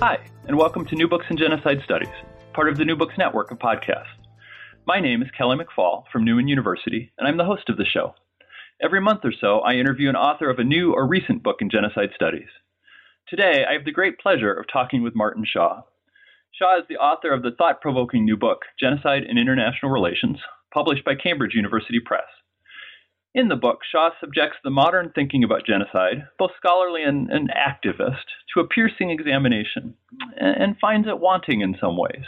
Hi, and welcome to New Books in Genocide Studies, part of the New Books Network of podcasts. My name is Kelly McFall from Newman University, and I'm the host of the show. Every month or so, I interview an author of a new or recent book in genocide studies. Today, I have the great pleasure of talking with Martin Shaw. Shaw is the author of the thought provoking new book, Genocide and International Relations, published by Cambridge University Press. In the book, Shaw subjects the modern thinking about genocide, both scholarly and, and activist, to a piercing examination and, and finds it wanting in some ways.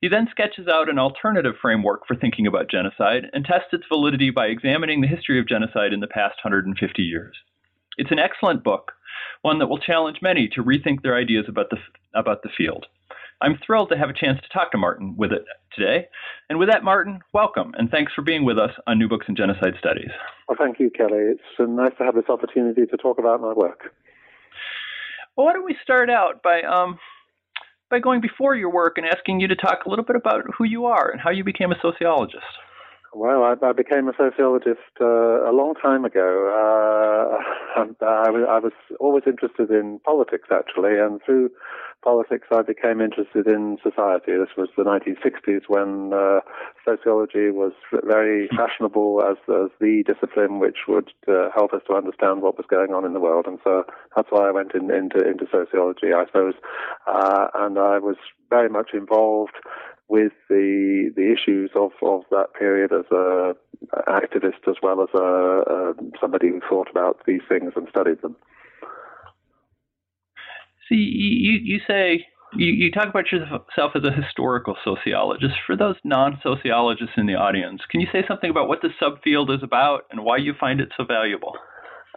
He then sketches out an alternative framework for thinking about genocide and tests its validity by examining the history of genocide in the past 150 years. It's an excellent book, one that will challenge many to rethink their ideas about the, about the field. I'm thrilled to have a chance to talk to Martin with it today. And with that, Martin, welcome and thanks for being with us on New Books in Genocide Studies. Well, thank you, Kelly. It's uh, nice to have this opportunity to talk about my work. Well, why don't we start out by um, by going before your work and asking you to talk a little bit about who you are and how you became a sociologist. Well, I, I became a sociologist uh, a long time ago. Uh, I, I, was always interested in politics, actually, and through politics, I became interested in society. This was the 1960s when uh, sociology was very fashionable as, as the discipline which would uh, help us to understand what was going on in the world. And so that's why I went in, into, into sociology, I suppose. Uh, and I was very much involved with the the issues of, of that period as a activist as well as a, a somebody who thought about these things and studied them. See, you you say you, you talk about yourself as a historical sociologist. For those non-sociologists in the audience, can you say something about what the subfield is about and why you find it so valuable?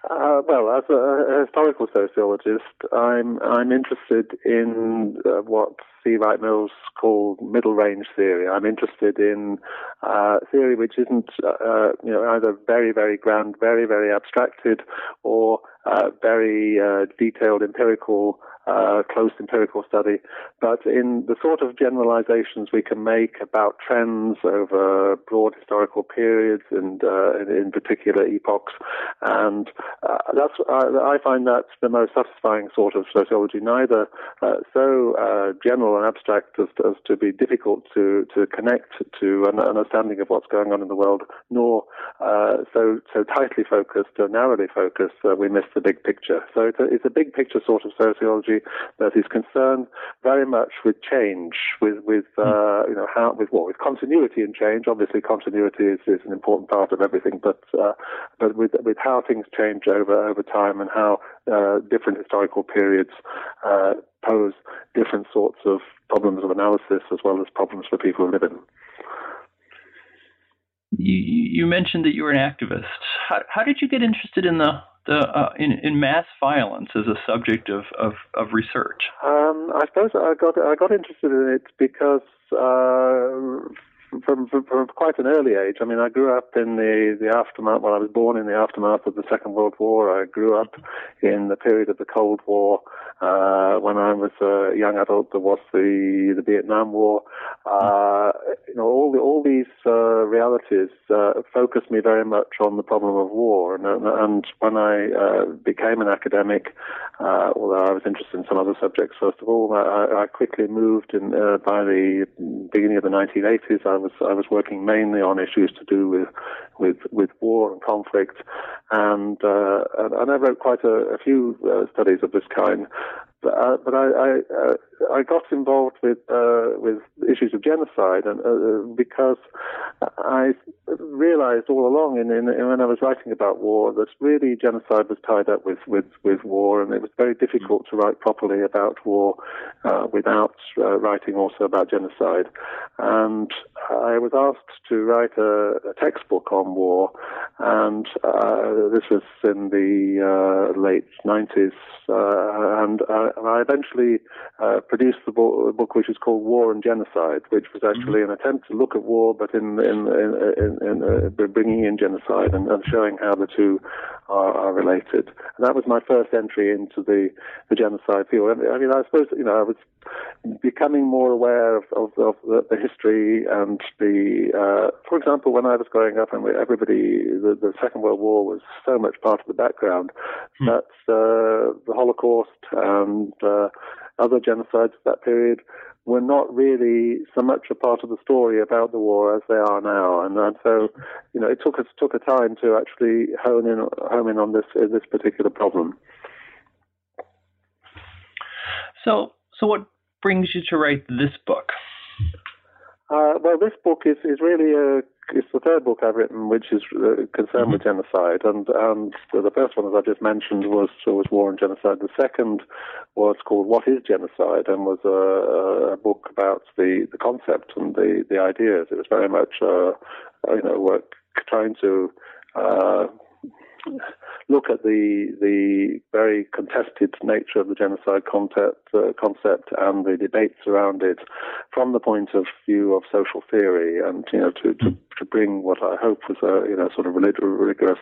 Uh, well, as a, a, historical sociologist, I'm I'm interested in uh, what C. Wright Mills called middle range theory. I'm interested in uh, theory which isn't uh, you know either very very grand, very very abstracted, or uh, very uh, detailed empirical uh, close empirical study, but in the sort of generalizations we can make about trends over broad historical periods and uh, in, particular epochs, and uh, that's I find that the most satisfying sort of sociology. Neither uh, so uh, general and abstract as, as to be difficult to to connect to an understanding of what's going on in the world, nor uh, so so tightly focused, or narrowly focused that we miss the big picture. So it's a, it's a big picture sort of sociology that is concerned very much with change, with with hmm. uh, you know how with what with continuity and change. Obviously, continuity is, is an important part of everything, but uh, but with with how things change over over time and how uh, different historical periods uh, pose different sorts of problems of analysis as well as problems for people who live in. You, you mentioned that you were an activist. How, how did you get interested in the the uh, in, in mass violence as a subject of of, of research? Um, I suppose I got I got interested in it because. Uh, from, from, from quite an early age. I mean, I grew up in the, the aftermath, well, I was born in the aftermath of the Second World War. I grew up in the period of the Cold War. Uh, when I was a young adult, there was the, the Vietnam War. Uh, you know, all, the, all these uh, realities uh, focused me very much on the problem of war. And, and when I uh, became an academic, uh, although I was interested in some other subjects, first of all, I, I quickly moved in, by the beginning of the 1980s. I was I was working mainly on issues to do with with with war and conflict, and uh, and, I wrote quite a, a few studies of this kind. But, uh, but I, I uh, I got involved with uh, with issues of genocide, and uh, because I realized all along, in, in, in, when I was writing about war, that really genocide was tied up with with, with war, and it was very difficult to write properly about war uh, without uh, writing also about genocide. And I was asked to write a, a textbook on war, and this was in the late 90s, and I eventually produced the book, which is called War and Genocide, which was actually mm-hmm. an attempt to look at war, but in in in, in uh, bringing in genocide and, and, showing how the two are, are, related. And that was my first entry into the the genocide field. I mean, I suppose you know I was becoming more aware of, of, of the, the, history and the, uh, for example, when I was growing up and everybody, the, the, Second World War was so much part of the background hmm. that uh, the Holocaust and uh, other genocides of that period were not really so much a part of the story about the war as they are now. And, and so, you know, it took us took a time to actually hone in home in on this this particular problem. So, so what brings you to write this book? Uh, well, this book is, is really a it's the third book I've written, which is uh, concerned mm-hmm. with genocide, and and the first one, as I just mentioned, was was War and Genocide. The second was called What Is Genocide, and was a, a book about the, the concept and the, the ideas. It was very much, uh, you know, work trying to. Uh, look at the the very contested nature of the genocide concept, uh, concept and the debates around it from the point of view of social theory, and you know to, to, to bring what I hope was a you know sort of rigorous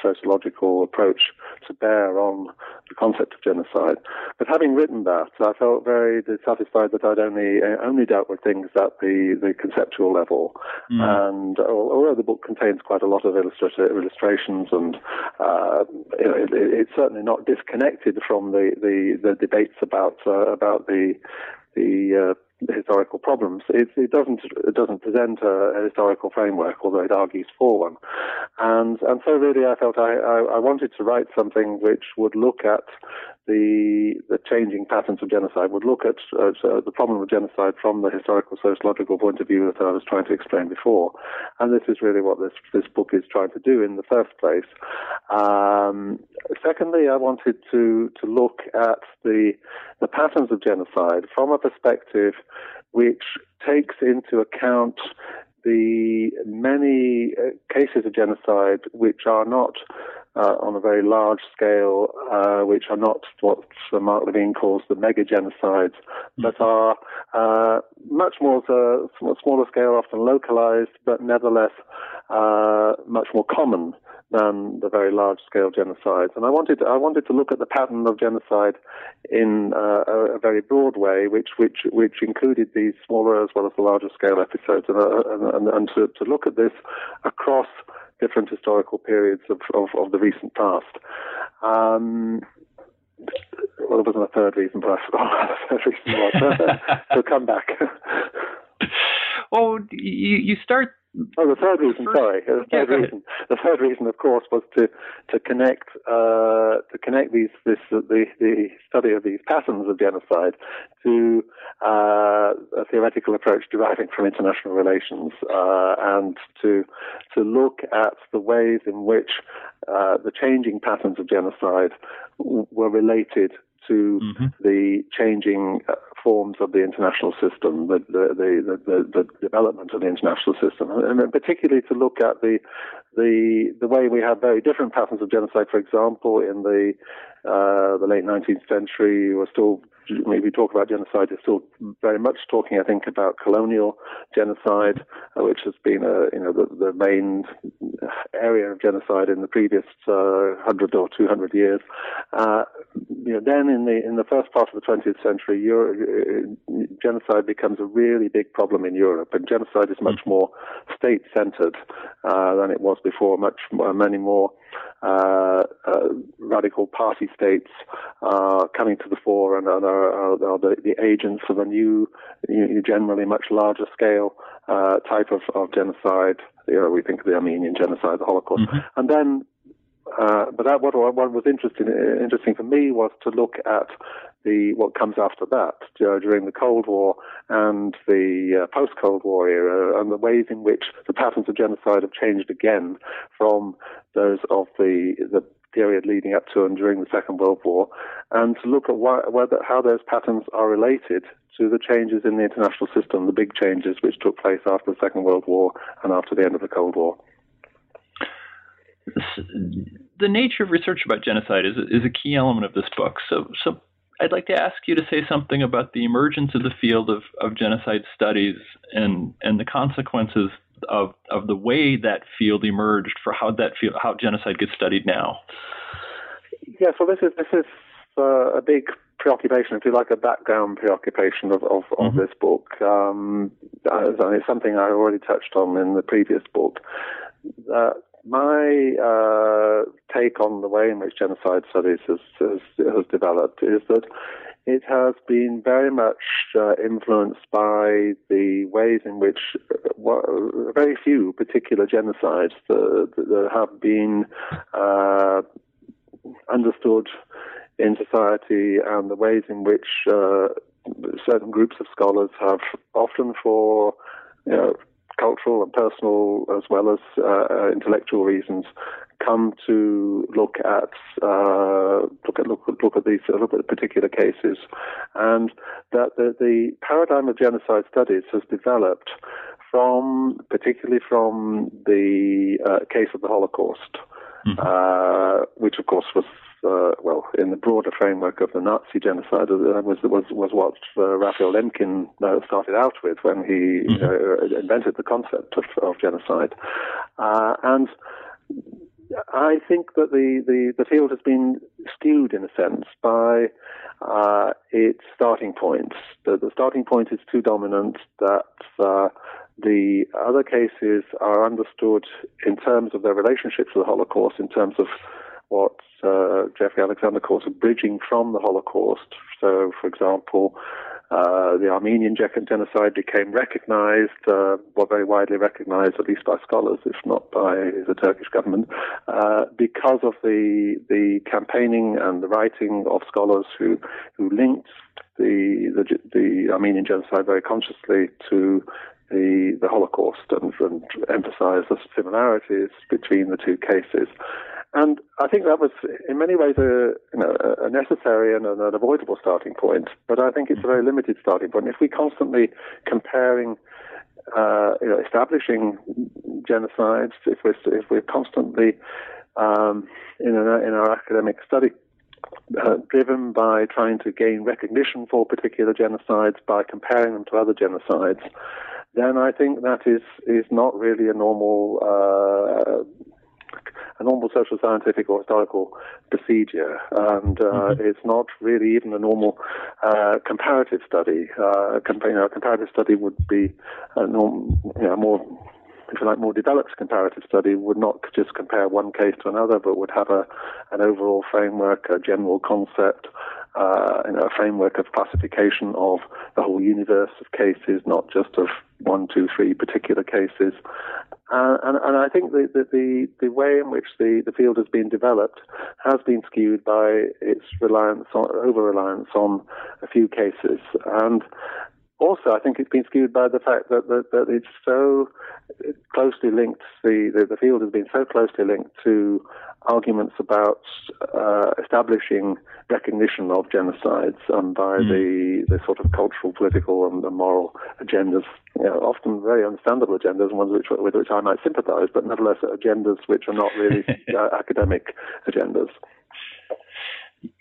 sociological approach to bear on the concept of genocide. But having written that, I felt very satisfied that I'd only uh, only dealt with things at the, the conceptual level. Mm. And although the book contains quite a lot of illustrations and uh, it, it's certainly not disconnected from the, the, the debates about uh, about the the uh, historical problems. It, it, doesn't it doesn't present a, a, historical framework, although it argues for one. And and so really, I felt I, I, I wanted to write something which would look at the the changing patterns of genocide, would look at uh, the problem of genocide from the historical sociological point of view that I was trying to explain before. And this is really what this this book is trying to do in the first place. Um, secondly, I wanted to to look at the the patterns of genocide from a perspective which takes into account the many uh, cases of genocide which are not uh, on a very large scale, uh, which are not what Mark Levene calls the mega genocides, but mm-hmm. are uh, much more smaller scale, often localized, but nevertheless uh, much more common than the very large scale genocides. And I wanted to, I wanted to look at the pattern of genocide in uh, a, a, very broad way, which which which included these smaller as well as the larger scale episodes, and uh, and, and to, to look at this across different historical periods of, of, of the recent past. Um, well, there wasn't a third reason, but I forgot what the third reason was. so come back. well, you, you start Oh, the third reason. Sorry, the third reason. The third reason, of course, was to to connect uh, to connect these this the the study of these patterns of genocide to uh, a theoretical approach deriving from international relations, uh, and to to look at the ways in which uh, the changing patterns of genocide w- were related to mm-hmm. the changing uh, forms of the international system, the, the, the, the, development of the international system, and particularly to look at the, the, the way we have very different patterns of genocide. For example, in the, uh, the late 19th century, we're still we talk about genocide, it's still very much talking, I think, about colonial genocide, uh, which has been a, you know, the, the main area of genocide in the previous uh, hundred or two hundred years. Uh, you know, then in the in the first part of the 20th century, Euro, uh, genocide becomes a really big problem in Europe, and genocide is much mm. more state-centered uh, than it was before. Much many more uh, uh, radical party states are coming to the fore and, and are, are, are the, the, agents of a new, generally much larger scale uh, type of, of, genocide. You know, we think of the Armenian genocide, the Holocaust, mm-hmm. and then uh, but that, what, what was interesting interesting for me was to look at the what comes after that uh, during the Cold War and the uh, post Cold War era, and the ways in which the patterns of genocide have changed again from those of the the period leading up to and during the Second World War, and to look at why, whether, how those patterns are related to the changes in the international system, the big changes which took place after the Second World War and after the end of the Cold War the nature of research about genocide is is a key element of this book. So so I'd like to ask you to say something about the emergence of the field of, of genocide studies and and the consequences of of the way that field emerged for how that field how genocide gets studied now. Yeah, so this is this is uh, a big preoccupation, if you like, a background preoccupation of, of, of mm-hmm. this book. Um, it's something I already touched on in the previous book. Uh, my uh, take on the way in which genocide studies has, has, has developed is that it has been very much uh, influenced by the ways in which uh, very few particular genocides that, have been uh, understood in society and the ways in which uh, certain groups of scholars have often for you know, cultural and personal as well as uh, intellectual reasons come to look at uh, look at look, look at these look at particular cases, and that the, the paradigm of genocide studies has developed from particularly from the uh, case of the Holocaust, mm-hmm. uh, which of course was uh, well, in the broader framework of the Nazi genocide, uh, was was was what uh, Raphael Lemkin uh, started out with when he mm-hmm. Uh, invented the concept of, of genocide, uh, and. I think that the, the, the, field has been skewed in a sense by uh, its starting points. The, the, starting point is too dominant that uh, the other cases are understood in terms of their relationship to the Holocaust, in terms of what uh, Jeffrey Alexander calls a bridging from the Holocaust. So, for example, uh, the Armenian genocide became recognized, uh, well, very widely recognized, at least by scholars, if not by the Turkish government, uh, because of the the campaigning and the writing of scholars who who linked the the, the Armenian genocide very consciously to the the Holocaust and, and emphasized the similarities between the two cases. And I think that was, in many ways, a, you know, a necessary and an avoidable starting point. But I think it's a very limited starting point. If we're constantly comparing, uh, you know, establishing genocides, if we're if we're constantly um, in, an, in our academic study uh, driven by trying to gain recognition for particular genocides by comparing them to other genocides, then I think that is is not really a normal uh, a normal social scientific or historical procedure, and uh, mm-hmm. it's not really even a normal uh, comparative study. Uh, you know, a comparative study would be a norm, you know, more if you like, more developed comparative study would not just compare one case to another, but would have a, an overall framework, a general concept, uh, a framework of classification of the whole universe of cases, not just of one, two, three particular cases. Uh, and, and, I think the, the, the, way in which the, the field has been developed has been skewed by its reliance on, over reliance on a few cases. And also, I think it's been skewed by the fact that, that, that it's so closely linked, the, the, the, field has been so closely linked to arguments about uh, establishing recognition of genocides and by mm. the, the sort of cultural, political, and, the moral agendas, you know, often very understandable agendas, and ones which, with which I might sympathize, but nevertheless agendas which are not really uh, academic agendas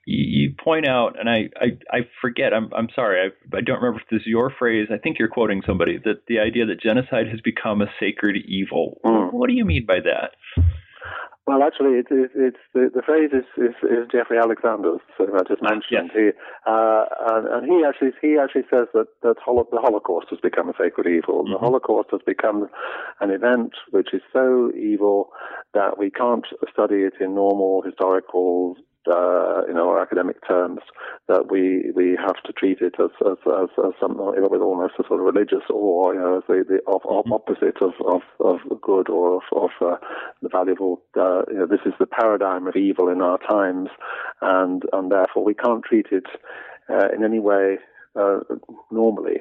you point out, and I, I, I forget, I'm, I'm sorry, I, I don't remember if this is your phrase. I think you're quoting somebody that the idea that genocide has become a sacred evil. Mm. What do you mean by that? Well, actually, it, it, it's the, the phrase is, is, is Jeffrey Alexander's, who I just mentioned. Yes. He, uh, and, and, he actually he actually says that that holo- the Holocaust has become a sacred evil. Mm-hmm. The Holocaust has become an event which is so evil that we can't study it in normal historical uh, know, or academic terms, that we we have to treat it as as as, as something with almost a sort of religious or you know, as the, the of, of mm-hmm. opposite of of of good or of, of uh, the valuable. Uh, you know, this is the paradigm of evil in our times, and and therefore we can't treat it uh, in any way uh, normally.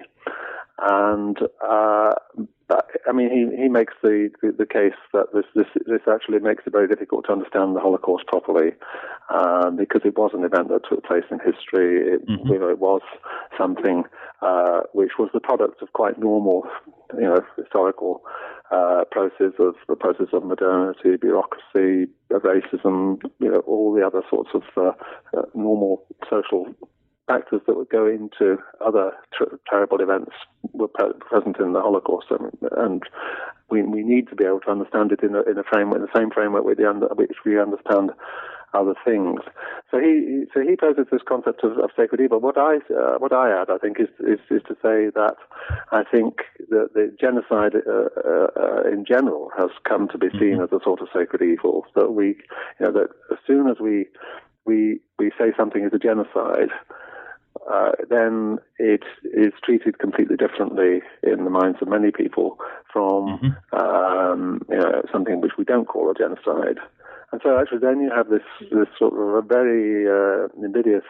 And uh, I mean, he, he makes the, the, the, case that this, this this actually makes it very difficult to understand the Holocaust properly, um, because it was an event that took place in history. It, mm-hmm. you know, it was something uh, which was the product of quite normal, you know, historical uh, process of the process of modernity, bureaucracy, racism, you know, all the other sorts of uh, uh normal social factors that would go into other ter- terrible events were pre- present in the Holocaust, and, and, we we need to be able to understand it in a, in a framework, in the same framework with the under, which we understand other things. So he so he poses this concept of, of sacred evil. What I uh, what I add, I think, is, is, is to say that I think that the genocide uh, uh, in general has come to be seen mm-hmm. as a sort of sacred evil. That we, you know, that as soon as we we we say something is a genocide, uh, then it is treated completely differently in the minds of many people from mm-hmm. um, you know, something which we don't call a genocide. And so actually then you have this, this sort of a very uh, invidious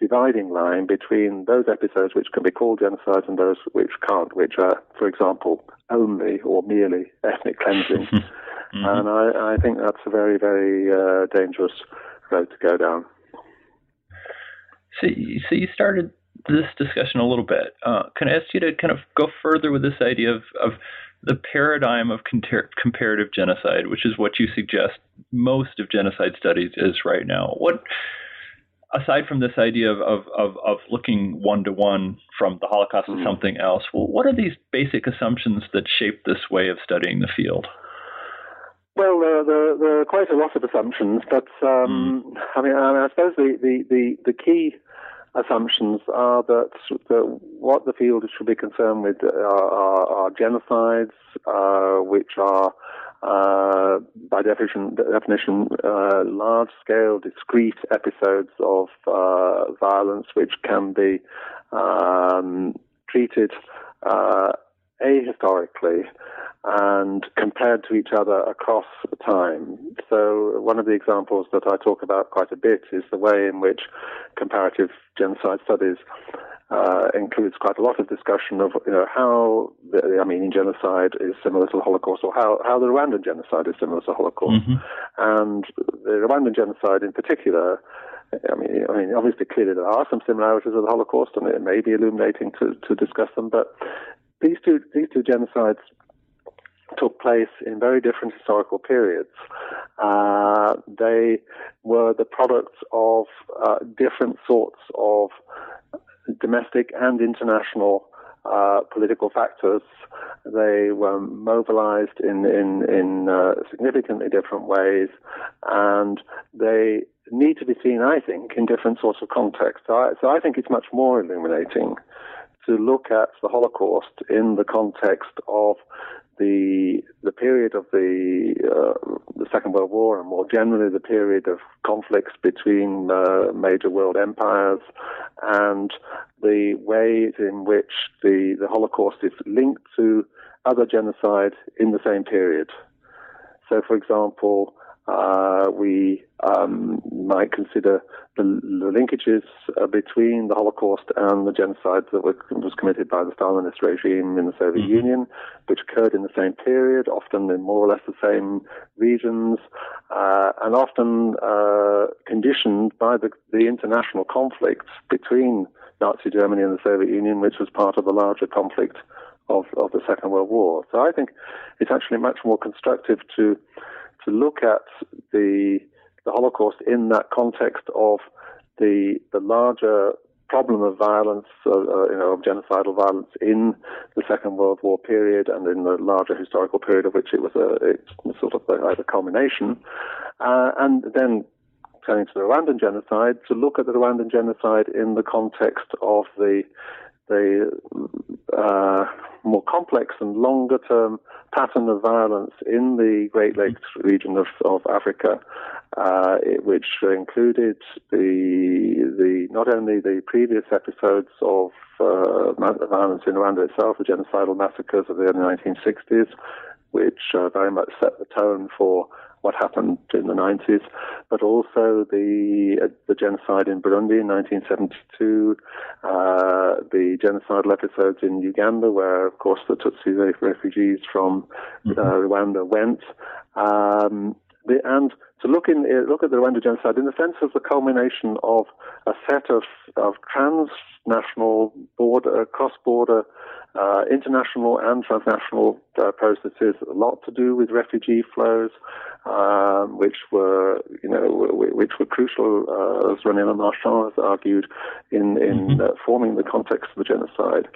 dividing line between those episodes which can be called genocides and those which can't, which are, for example, only or merely ethnic cleansing. mm-hmm. And I, I, think that's a very, very uh, dangerous road to go down. So, so you started this discussion a little bit. Uh, can I ask you to kind of go further with this idea of, of the paradigm of comparative genocide, which is what you suggest most of genocide studies is right now? What, aside from this idea of, of, of, of looking one to one from the Holocaust mm-hmm. to something else, well, what are these basic assumptions that shape this way of studying the field? Well, there, there, there, are quite a lot of assumptions, but um, mm. I, mean, I, mean, I suppose the, the, the, the key assumptions are that, that, what the field should be concerned with are, are, are genocides, uh, which are, uh, by definition, definition uh, large-scale, discrete episodes of uh, violence, which can be um, treated uh, ahistorically and compared to each other across time. So one of the examples that I talk about quite a bit is the way in which comparative genocide studies uh, includes quite a lot of discussion of you know how the Armenian genocide is similar to the Holocaust, or how, how the Rwandan genocide is similar to the Holocaust, mm-hmm. and the Rwandan genocide in particular. I mean, I mean, obviously, clearly there are some similarities with the Holocaust, and it may be illuminating to, to discuss them. But these two these two genocides took place in very different historical periods. Uh, they were the products of uh, different sorts of domestic and international uh, political factors. They were mobilized in in, in uh, significantly different ways, and they need to be seen, I think, in different sorts of contexts. So so I think it's much more illuminating to look at the Holocaust in the context of the the period of the uh, the Second World War and more generally the period of conflicts between uh, major world empires and the ways in which the the Holocaust is linked to other genocide in the same period. So, for example, uh, we um, might consider the, the linkages uh, between the Holocaust and the genocide that was, was committed by the Stalinist regime in the Soviet mm-hmm. Union, which occurred in the same period, often in more or less the same regions, uh, and often uh, conditioned by the, the international conflicts between Nazi Germany and the Soviet Union, which was part of the larger conflict of, of the Second World War. So I think it's actually much more constructive to to look at the the Holocaust in that context of the the larger problem of violence, uh, uh, you know, of genocidal violence in the Second World War period and in the larger historical period of which it was a it's sort of a, a culmination, uh, and then turning to the Rwandan genocide to look at the Rwandan genocide in the context of the the uh, more complex and longer term pattern of violence in the Great Lakes region of, of Africa, uh, it, which included the the not only the previous episodes of uh, violence in Rwanda itself, the genocidal massacres of the early 1960s, which uh, very much set the tone for what happened in the 90s, but also the uh, the genocide in Burundi in 1972, uh, the genocidal episodes in Uganda, where of course the Tutsi refugees from uh, mm-hmm. Rwanda went, um, the, and to look in look at the Rwanda genocide in the sense of the culmination of a set of of transnational border cross border uh, international and transnational uh, processes, a lot to do with refugee flows, um, which were, you know, which were crucial, uh, as René Lemarchand has argued, in in mm-hmm. Uh, forming the context of the genocide.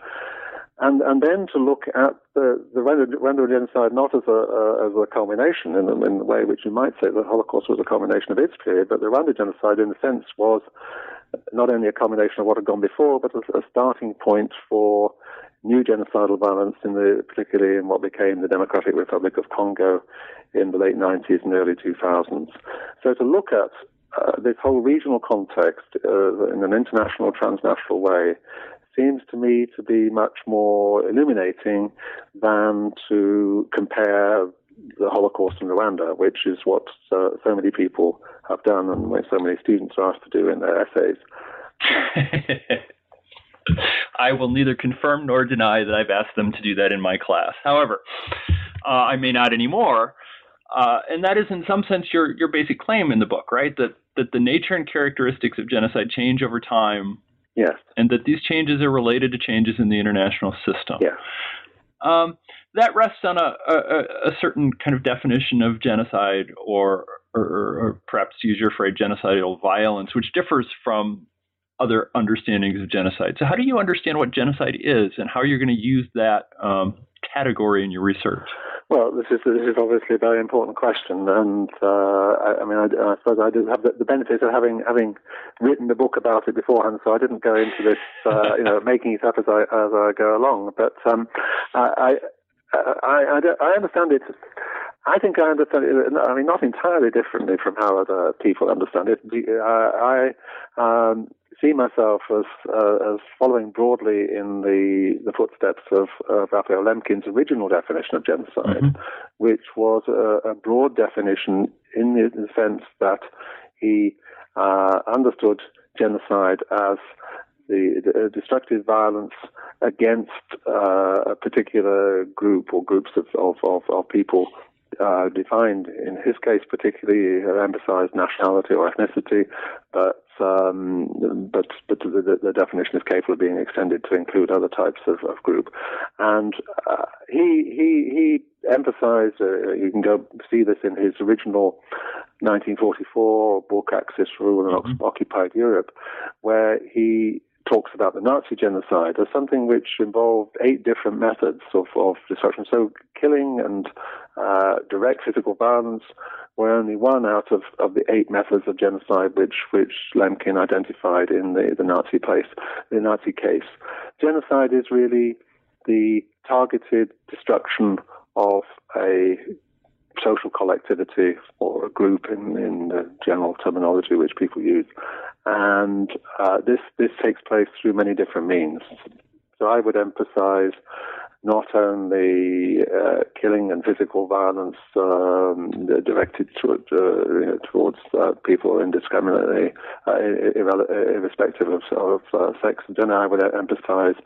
And, and then to look at the, the Rwanda, genocide not as a, uh, as a culmination in, in the way which you might say the Holocaust was a culmination of its period, but the Rwanda genocide in a sense was not only a culmination of what had gone before, but a, a starting point for new genocidal violence, in the, particularly in what became the Democratic Republic of Congo in the late 90s and early 2000s. So to look at uh, this whole regional context uh, in an international, transnational way seems to me to be much more illuminating than to compare the Holocaust in Rwanda, which is what uh, so many people have done and what so many students are asked to do in their essays. I will neither confirm nor deny that I've asked them to do that in my class. However, uh, I may not anymore. Uh, and that is, in some sense, your your basic claim in the book, right? That that the nature and characteristics of genocide change over time. Yes. And that these changes are related to changes in the international system. Yes. Um, that rests on a, a, a, certain kind of definition of genocide, or, or, or perhaps use your phrase, genocidal violence, which differs from other understandings of genocide. So, how do you understand what genocide is, and how you're going to use that um, category in your research? Well, this is this is obviously a very important question, and uh, I, I, mean, I, I, suppose I do have the, the, benefit of having having written the book about it beforehand, so I didn't go into this, uh, you know, making it up as I as I go along. But um, I, I, I understand it I think I understand it. I mean, not entirely differently from how other people understand it. I, I um, see myself as uh, as following broadly in the the footsteps of, of Raphael Lemkin's original definition of genocide, mm-hmm. which was a, a, broad definition in the, in the sense that he uh, understood genocide as the, the destructive violence against uh, a particular group or groups of, of, of, of people uh, defined, in his case particularly, emphasized nationality or ethnicity, but um, but but the, the, definition is capable of being extended to include other types of, of group. And uh, he he he emphasized. Uh, you can go see this in his original 1944 book Axis Rule in mm-hmm. Occupied Europe, where he talks about the Nazi genocide as something which involved eight different methods of, of destruction. So killing and uh, direct physical violence were only one out of, of the eight methods of genocide which, which Lemkin identified in the, the Nazi place, the Nazi case. Genocide is really the targeted destruction of a social collectivity or a group in, in the general terminology which people use. And uh, this, this takes place through many different means. So I would emphasize not only uh, killing and physical violence um, directed toward, uh, towards uh, people indiscriminately, uh, irrespective of, of uh, sex and gender. I would emphasize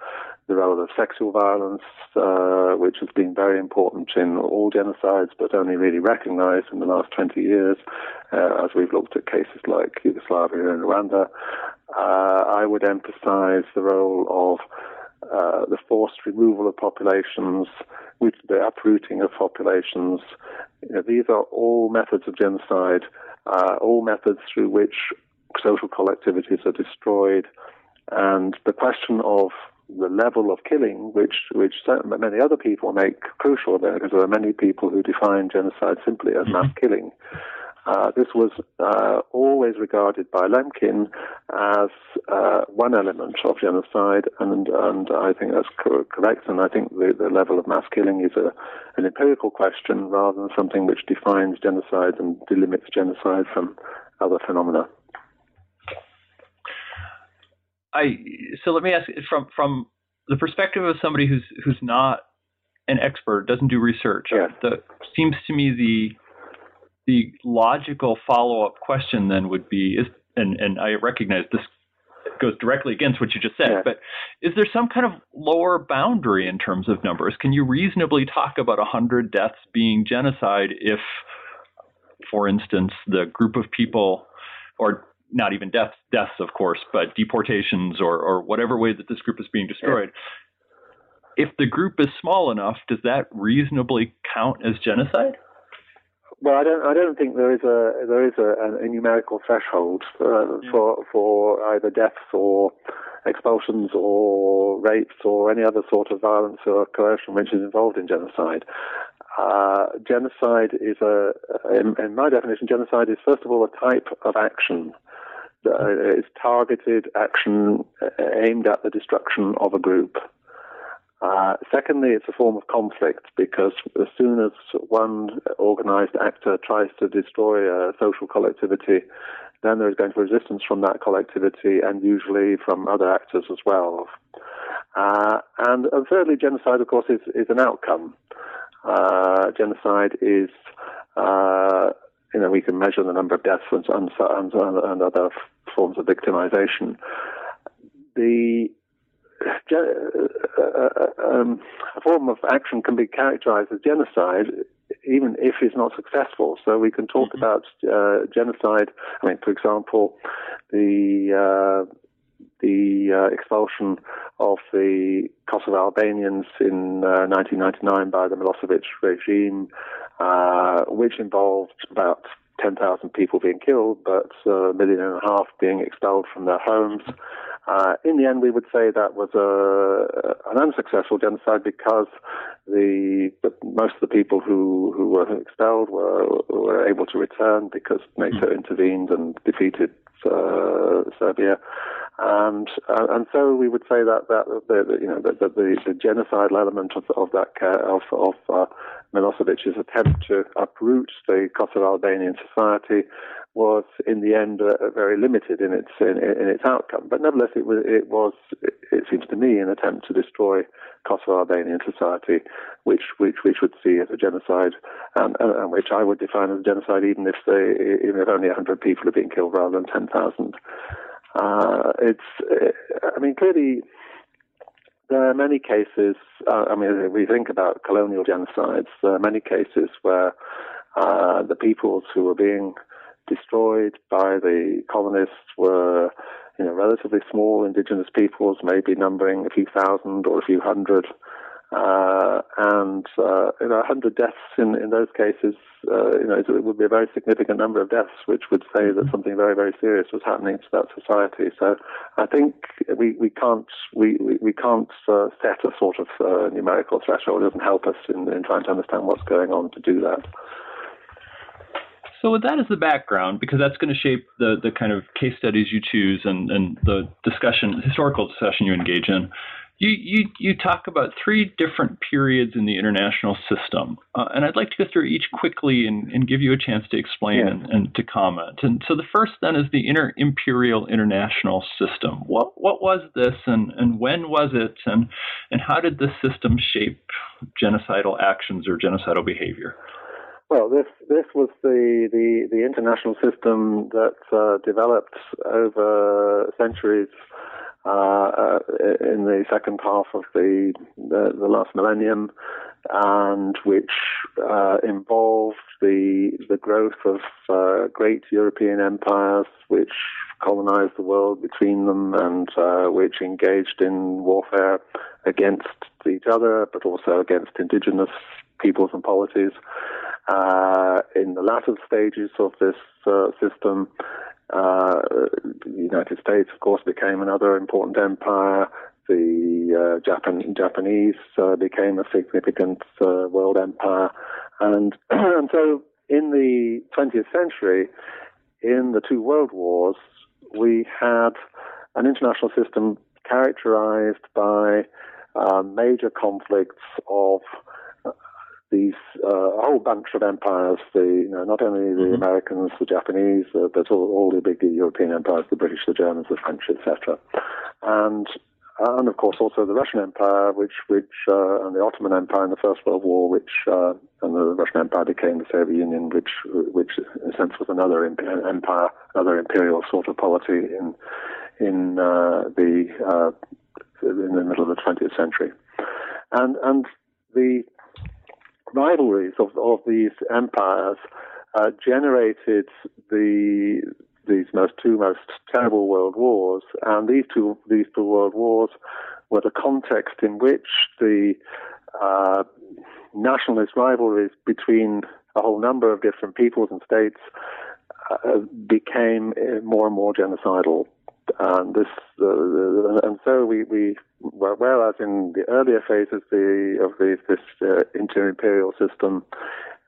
the role of sexual violence, uh, which has been very important in all genocides, but only really recognized in the last 20 years, as we've looked at cases like Yugoslavia and Rwanda. I would emphasize the role of uh, the forced removal of populations, with the uprooting of populations. You know, these are all methods of genocide, uh, all methods through which social collectivities are destroyed. And the question of the level of killing, which which many other people make crucial, there, because there are many people who define genocide simply as mm-hmm. mass killing. Uh, this was uh, always regarded by Lemkin as uh, one element of genocide, and, and I think that's co- correct. And I think the, the level of mass killing is a, an empirical question rather than something which defines genocide and delimits genocide from other phenomena. I so let me ask from from the perspective of somebody who's who's not an expert, doesn't do research. Yeah. The seems to me the the logical follow up question then would be is and and I recognize this goes directly against what you just said, Yeah. but is there some kind of lower boundary in terms of numbers? Can you reasonably talk about 100 deaths being genocide if, for instance, the group of people, or not even deaths, deaths of course, but deportations or, or whatever way that this group is being destroyed, if the group is small enough, does that reasonably count as genocide? Well, I don't. I don't think there is a there is a, a numerical threshold uh, Yeah. for for either deaths or expulsions or rapes or any other sort of violence or coercion which is involved in genocide. Uh, genocide is a, in, in my definition, genocide is first of all a type of action. Uh, it's targeted action uh, aimed at the destruction of a group. Uh, secondly, it's a form of conflict because as soon as one organized actor tries to destroy a social collectivity, then there is going to be resistance from that collectivity and usually from other actors as well. Uh, and, and thirdly, genocide, of course, is, is an outcome. Uh, genocide is, uh, you know, we can measure the number of deaths and, and, and, and other forms of victimization. The uh, uh, um, a form of action can be characterized as genocide even if it's not successful. So we can talk Mhm. about uh, genocide. I mean, for example, the uh, the uh, expulsion of the Kosovo Albanians in uh, 1999 by the Milosevic regime, uh, which involved about 10,000 people being killed, but uh, a million and a half being expelled from their homes. Uh, in the end, we would say that was a, an unsuccessful genocide because the, the most of the people who, who were expelled were, were able to return because NATO intervened and defeated uh, Serbia, and uh, and so we would say that that the, the you know that the, the, the genocidal element of of that of of uh, Milosevic's attempt to uproot the Kosovo Albanian society was in the end uh, very limited in its in, in its outcome. But nevertheless, it was it was it seems to me an attempt to destroy Kosovo Albanian society, which which which would see as a genocide, and, and, and which I would define as a genocide, even if they even if only 100 people are being killed rather than 10,000. Uh, it's uh, I mean clearly. There are many cases. Uh, I mean, we think about colonial genocides. There are many cases where uh, the peoples who were being destroyed by the colonists were, you know, relatively small indigenous peoples, maybe numbering a few thousand or a few hundred. Uh, and, uh, you know, 100 deaths in, in those cases, uh, you know, it would be a very significant number of deaths, which would say that something very, very serious was happening to that society. So I think we, we can't, we, we, we can't uh, set a sort of uh, numerical threshold. It doesn't help us in, in trying to understand what's going on to do that. So with that as the background, because that's going to shape the, the kind of case studies you choose and, and the discussion, historical discussion you engage in, you, you, you talk about three different periods in the international system. Uh, and I'd like to go through each quickly and, and give you a chance to explain Yeah. and, and to comment. And so the first then is the inter-imperial international system. What, what was this and, and when was it and, and how did this system shape genocidal actions or genocidal behavior? Well, this this was the the, the international system that uh, developed over centuries uh, uh, in the second half of the the, the last millennium, and which uh, involved the the growth of uh, great European empires, which colonized the world between them, and uh, which engaged in warfare against each other, but also against indigenous peoples and polities. Uh, in the latter stages of this system, uh, the United States, of course, became another important empire. The uh, Japan, Japanese uh, became a significant uh, world empire, and and so in the 20th century, in the two world wars, we had an international system characterized by uh, major conflicts of these uh, whole bunch of empires. The you know not only the mm-hmm. Americans, the Japanese, uh, but all, all, the big European empires, the British, the Germans, the French, etc. And uh, and of course also the Russian Empire, which which uh, and the Ottoman Empire in the First World War, which uh, and the Russian Empire became the Soviet Union, which which in a sense was another empire, another imperial sort of polity in in uh, the uh, in the middle of the 20th century, and and the rivalries of of these empires uh, generated the these most two most terrible world wars, and these two these two world wars were the context in which the uh, nationalist rivalries between a whole number of different peoples and states uh, became uh, more and more genocidal. And this, uh, and so we, we, whereas in the earlier phases the, of the, this uh, inter-imperial system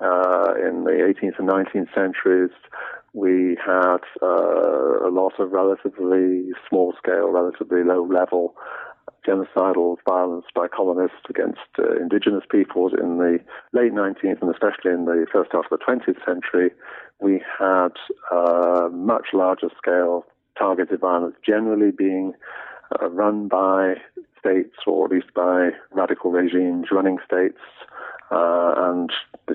uh, in the 18th and 19th centuries, we had uh, a lot of relatively small scale, relatively low level genocidal violence by colonists against uh, indigenous peoples in the late 19th and especially in the first half of the 20th century. We had uh, much larger scale targeted violence generally being uh, run by states or at least by radical regimes running states uh, and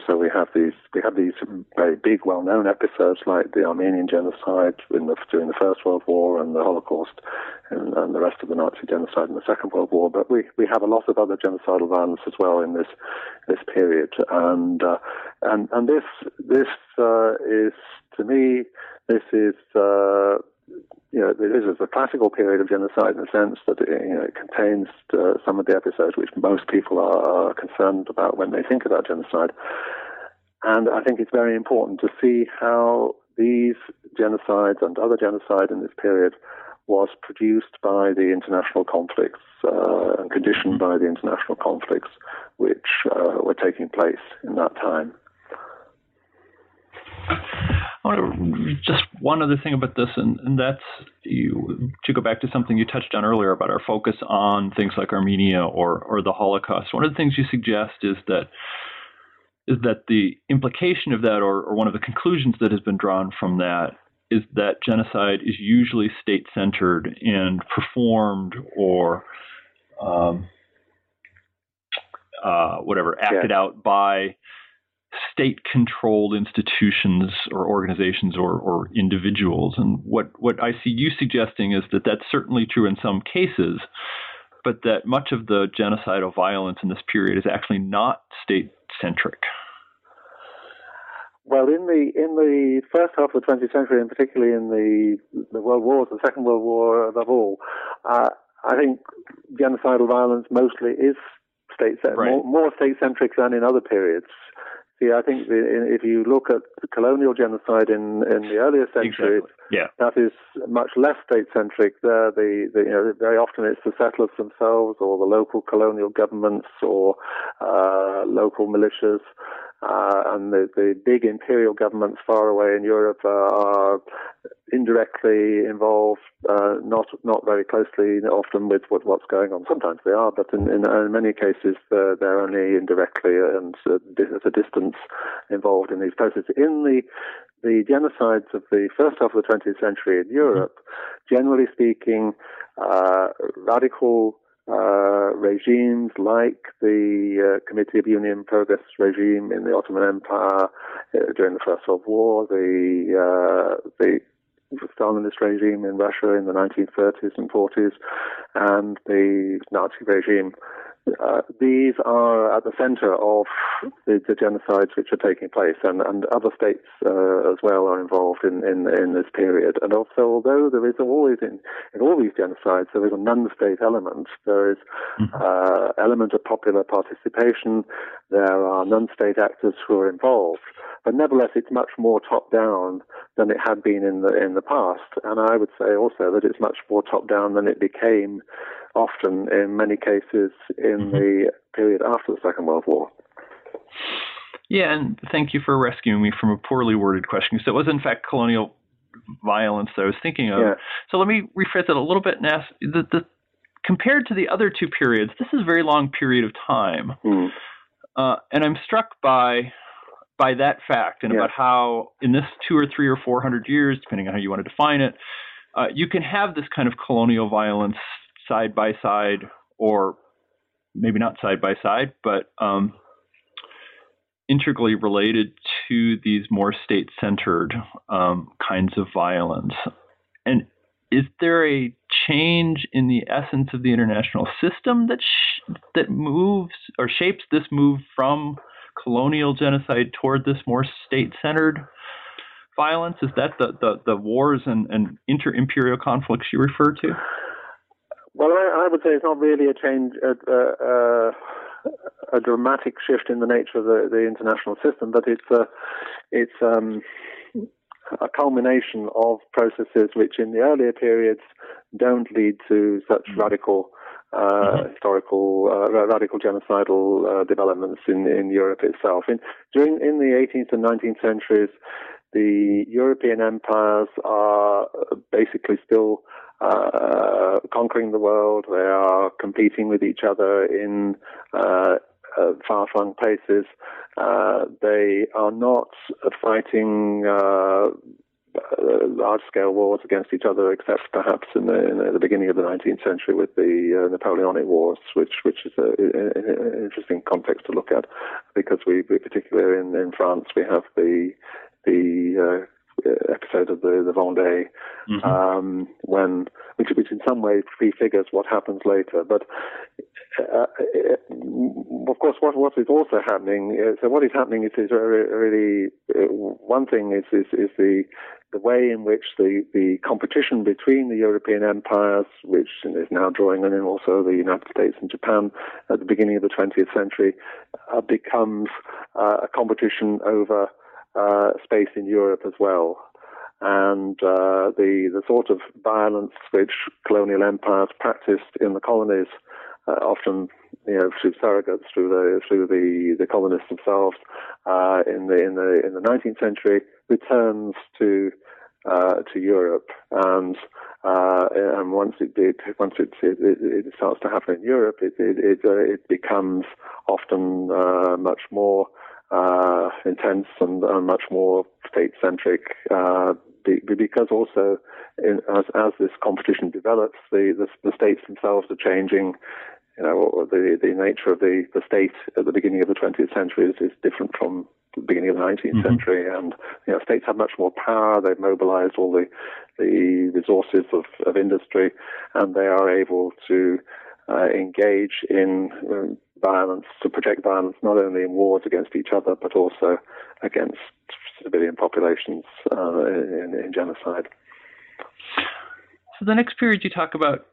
so we have these we have these very big, well-known episodes like the Armenian genocide the, during the First World War and the Holocaust and, and, the rest of the Nazi genocide in the Second World War. But we, we have a lot of other genocidal violence as well in this this period, and uh, and and this this uh, is to me this is uh, you know, this is a classical period of genocide in the sense that it, you know, it contains uh, some of the episodes which most people are, concerned about when they think about genocide. And I think it's very important to see how these genocides and other genocide in this period was produced by the international conflicts uh, and conditioned by the international conflicts which uh, were taking place in that time. I want to just one other thing about this, and, and that's you, to go back to something you touched on earlier about our focus on things like Armenia or or the Holocaust. One of the things you suggest is that is that the implication of that, or, or one of the conclusions that has been drawn from that, is that genocide is usually state centered and performed or um, uh, whatever acted yeah. out by state controlled institutions or organizations or, or individuals. And what, what I see you suggesting is that that's certainly true in some cases, but that much of the genocidal violence in this period is actually not state centric. Well, in the in the first half of the 20th century, and particularly in the the World Wars, the Second World War above all, uh, I think genocidal violence mostly is state right. more, more state centric than in other periods. See, I think the, if you look at the colonial genocide in, in the earlier centuries, exactly. yeah. that is much less state-centric. There, the, the, you know, very often it's the settlers themselves or the local colonial governments or uh, local militias uh, and the, the big imperial governments far away in Europe uh, are indirectly involved, uh, not not very closely, often with what, what's going on. Sometimes they are, but in, in, in many cases uh, they're only indirectly and uh, at a distance involved in these processes. In the the genocides of the first half of the 20th century in Europe, generally speaking, uh, radical uh, regimes like the uh, Committee of Union Progress regime in the Ottoman Empire uh, during the First World War, the uh, the Stalinist regime in Russia in the 1930s and 40s, and the Nazi regime uh, these are at the center of the, the, genocides which are taking place, and, and other states uh, as well are involved in, in, in, this period. And also, although there is always in, in all these genocides, there is a non-state element. There is mm-hmm. uh, element of popular participation. There are non-state actors who are involved, but nevertheless, it's much more top-down than it had been in the in the past. And I would say also that it's much more top-down than it became often in many cases in mm-hmm. the period after the Second World War. Yeah, and thank you for rescuing me from a poorly worded question. So it was, in fact, colonial violence that I was thinking of. Yeah. So let me rephrase it a little bit and ask the, the, compared to the other two periods, this is a very long period of time. Mm. Uh, and I'm struck by by that fact and Yeah. about how in this two or three or four hundred years, depending on how you want to define it, uh, you can have this kind of colonial violence side by side, or maybe not side by side, but um, integrally related to these more state-centered um, kinds of violence. And is there a change in the essence of the international system that sh- that moves or shapes this move from colonial genocide toward this more state-centered violence? Is that the, the, the wars and, and inter-imperial conflicts you refer to? Well, I, I would say it's not really a change, a, a, a dramatic shift in the nature of the, the international system, but it's a, it's um, a culmination of processes which, in the earlier periods, don't lead to such radical. Uh, historical, uh, radical genocidal uh, developments in, in Europe itself. In, during in the 18th and 19th centuries, the European empires are basically still uh, conquering the world. They are competing with each other in uh, uh, far-flung places. Uh, they are not fighting uh, uh, large-scale wars against each other, except perhaps in the, in the beginning of the 19th century with the uh, Napoleonic Wars, which which is an interesting context to look at, because we, we particularly in, in France we have the the uh, episode of the the Vendée, Mhm. um, when which, which in some way prefigures what happens later. But uh, uh, of course, what what is also happening? Uh, so what is happening is, is really, really uh, one thing is, is is the the way in which the, the competition between the European empires, which is now drawing in also the United States and Japan at the beginning of the 20th century, uh, becomes uh, a competition over uh, space in Europe as well. And uh, the the sort of violence which colonial empires practiced in the colonies, uh, often you know through surrogates, through the through the, the colonists themselves, uh, in the in the in the 19th century, returns to uh, to Europe, and uh, and once it did, once it it, it, starts to happen in Europe, it it it, it becomes often much more uh, intense and, and much more state-centric, uh, because also in, as, as this competition develops, the, the, the states themselves are changing. You know, the, the nature of the, the state at the beginning of the 20th century is, is different from the beginning of the 19th Mhm. century, and you know, states have much more power. They've mobilized all the the resources of, of industry, and they are able to uh, engage in um, violence, to project violence not only in wars against each other, but also against civilian populations uh, in, in genocide. So the next period you talk about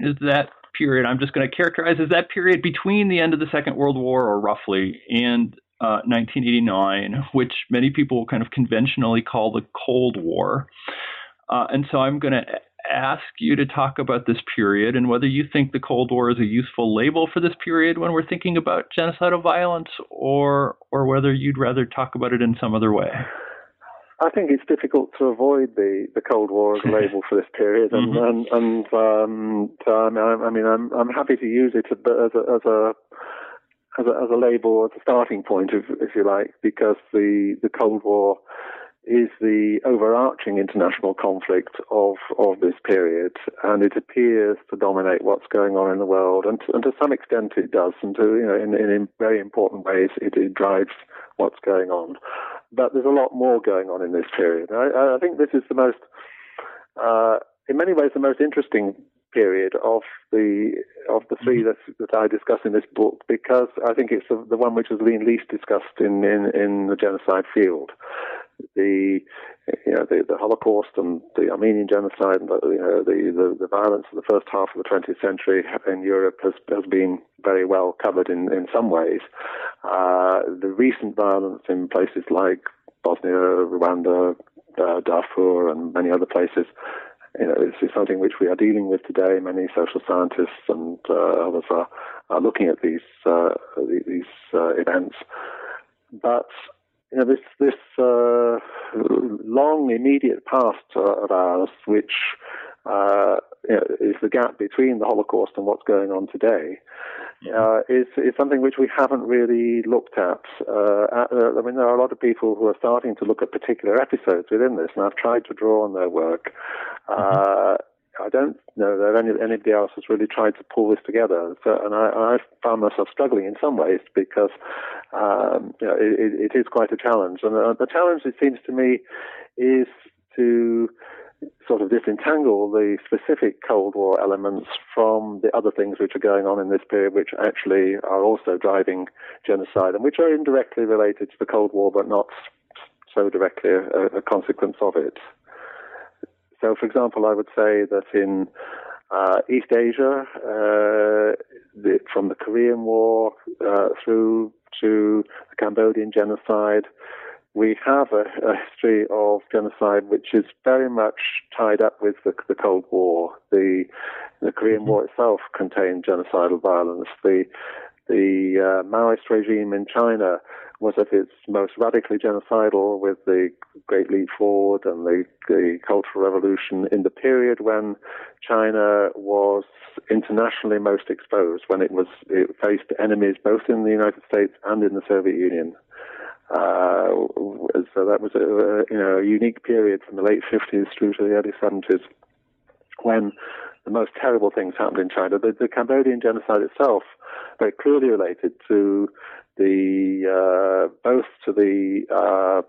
is that period. I'm just going to characterize as that period between the end of the Second World War, or roughly, and uh, 1989, which many people kind of conventionally call the Cold War. Uh, and so I'm going to ask you to talk about this period and whether you think the Cold War is a useful label for this period when we're thinking about genocidal violence, or or whether you'd rather talk about it in some other way. I think it's difficult to avoid the, the Cold War as a label for this period, and Mhm. and, and um, I mean, I, I mean, I'm I'm happy to use it as a as a as a, as a label, as a starting point, if if you like, because the the Cold War is the overarching international conflict of of this period, and it appears to dominate what's going on in the world, and to, and to some extent it does, and to you know in in, in very important ways it, it drives what's going on. But there's a lot more going on in this period. I, I think this is the most, uh, in many ways, the most interesting period of the of the three that, that I discuss in this book because I think it's the, the one which has been least discussed in, in, in the genocide field. The you know the, the Holocaust and the Armenian genocide, and the, you know the, the, the violence of the first half of the 20th century in Europe has has been very well covered in in some ways. Uh, the recent violence in places like Bosnia, Rwanda, uh, Darfur, and many other places you know, this is something which we are dealing with today. Many social scientists and uh, others are, are looking at these uh, these uh, events. but you know, this this uh, long immediate past of ours, which uh, you know, is the gap between the Holocaust and what's going on today, uh, is is something which we haven't really looked at. Uh, at uh, I mean, there are a lot of people who are starting to look at particular episodes within this, and I've tried to draw on their work. Mm-hmm. I don't know that any, anybody else has really tried to pull this together. So, and I, I found myself struggling in some ways because um, you know, it, it is quite a challenge. And uh, the challenge, it seems to me, is to sort of disentangle the specific Cold War elements from the other things which are going on in this period, which actually are also driving genocide and which are indirectly related to the Cold War, but not so directly a, a consequence of it. So, for example, I would say that in uh, East Asia, uh, the, from the Korean War uh, through to the Cambodian genocide, we have a, a, history of genocide which is very much tied up with the, the Cold War. The, the Korean War itself contained genocidal violence. The the uh, Maoist regime in China was at its most radically genocidal with the Great Leap Forward and the, the Cultural Revolution in the period when China was internationally most exposed, when it was it faced enemies both in the United States and in the Soviet Union. Uh, so that was a, you know a unique period from the late 50s through to the early 70s when the most terrible things happened in China. The, the Cambodian genocide itself very clearly related to the uh, both to the, uh,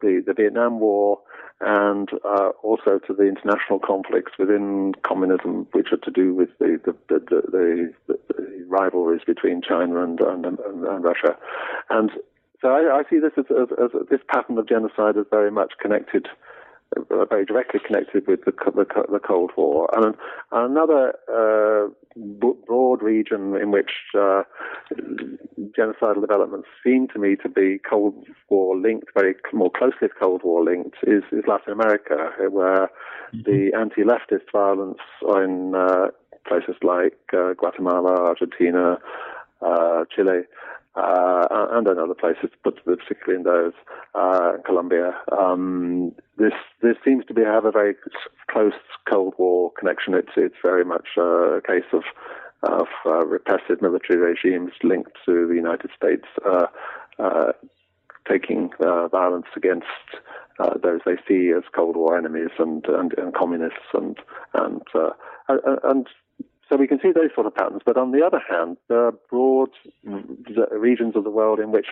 the, the Vietnam War and uh, also to the international conflicts within communism, which are to do with the the, the, the, the rivalries between China and, and, and, Russia, and so I, I see this as, as, as, this pattern of genocide as very much connected very directly connected with the, the, the Cold War. And another uh, broad region in which uh, genocidal developments seem to me to be Cold War linked, very more closely Cold War linked, is, is Latin America, where mm-hmm. the anti-leftist violence in uh, places like uh, Guatemala, Argentina, uh, Chile, uh, and in other places, but particularly in those, uh, Colombia. Um, this this seems to be have a very close Cold War connection. It's it's very much uh, a case of of uh, repressive military regimes linked to the United States uh, uh, taking violence against those they see as Cold War enemies and and, and communists and and and so we can see those sort of patterns. But on the other hand, there are broad regions of the world in which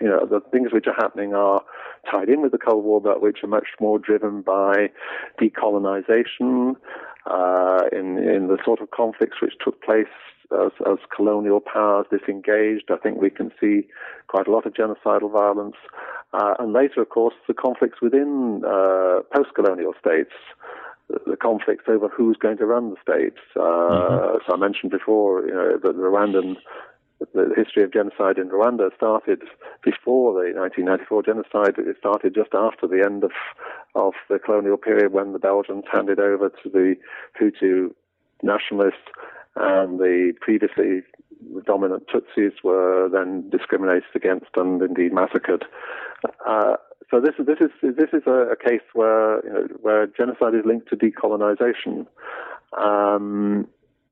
you know the things which are happening are tied in with the Cold War, but which are much more driven by decolonization uh, in in the sort of conflicts which took place as, as colonial powers disengaged. I think we can see quite a lot of genocidal violence, uh, and later, of course, the conflicts within uh, post-colonial states the conflicts over who's going to run the states. Uh, mm-hmm. So I mentioned before, you know, that the Rwandan, the history of genocide in Rwanda started before the 1994 genocide. It started just after the end of of the colonial period when the Belgians handed over to the Hutu nationalists, and the previously dominant Tutsis were then discriminated against and indeed massacred. Uh, so this is this is this is a, a case where you know, where genocide is linked to decolonization, um,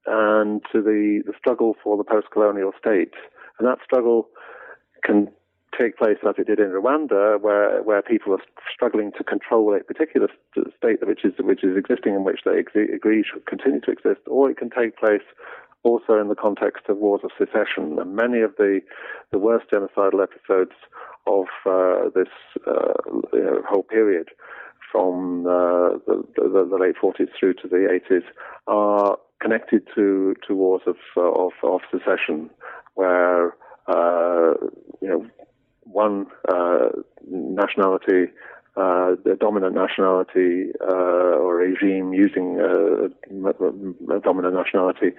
and to the the struggle for the post-colonial state, and that struggle can take place as it did in Rwanda, where where people are struggling to control a particular state which is which is existing and which they agree should continue to exist, or it can take place also in the context of wars of secession. And many of the the worst genocidal episodes of uh, this uh, you know, whole period from uh, the, the, the, late 40s through to the 80s are connected to, to wars of, of, of secession, where uh, you know one uh, nationality uh, the dominant nationality uh, or regime using uh, a dominant nationality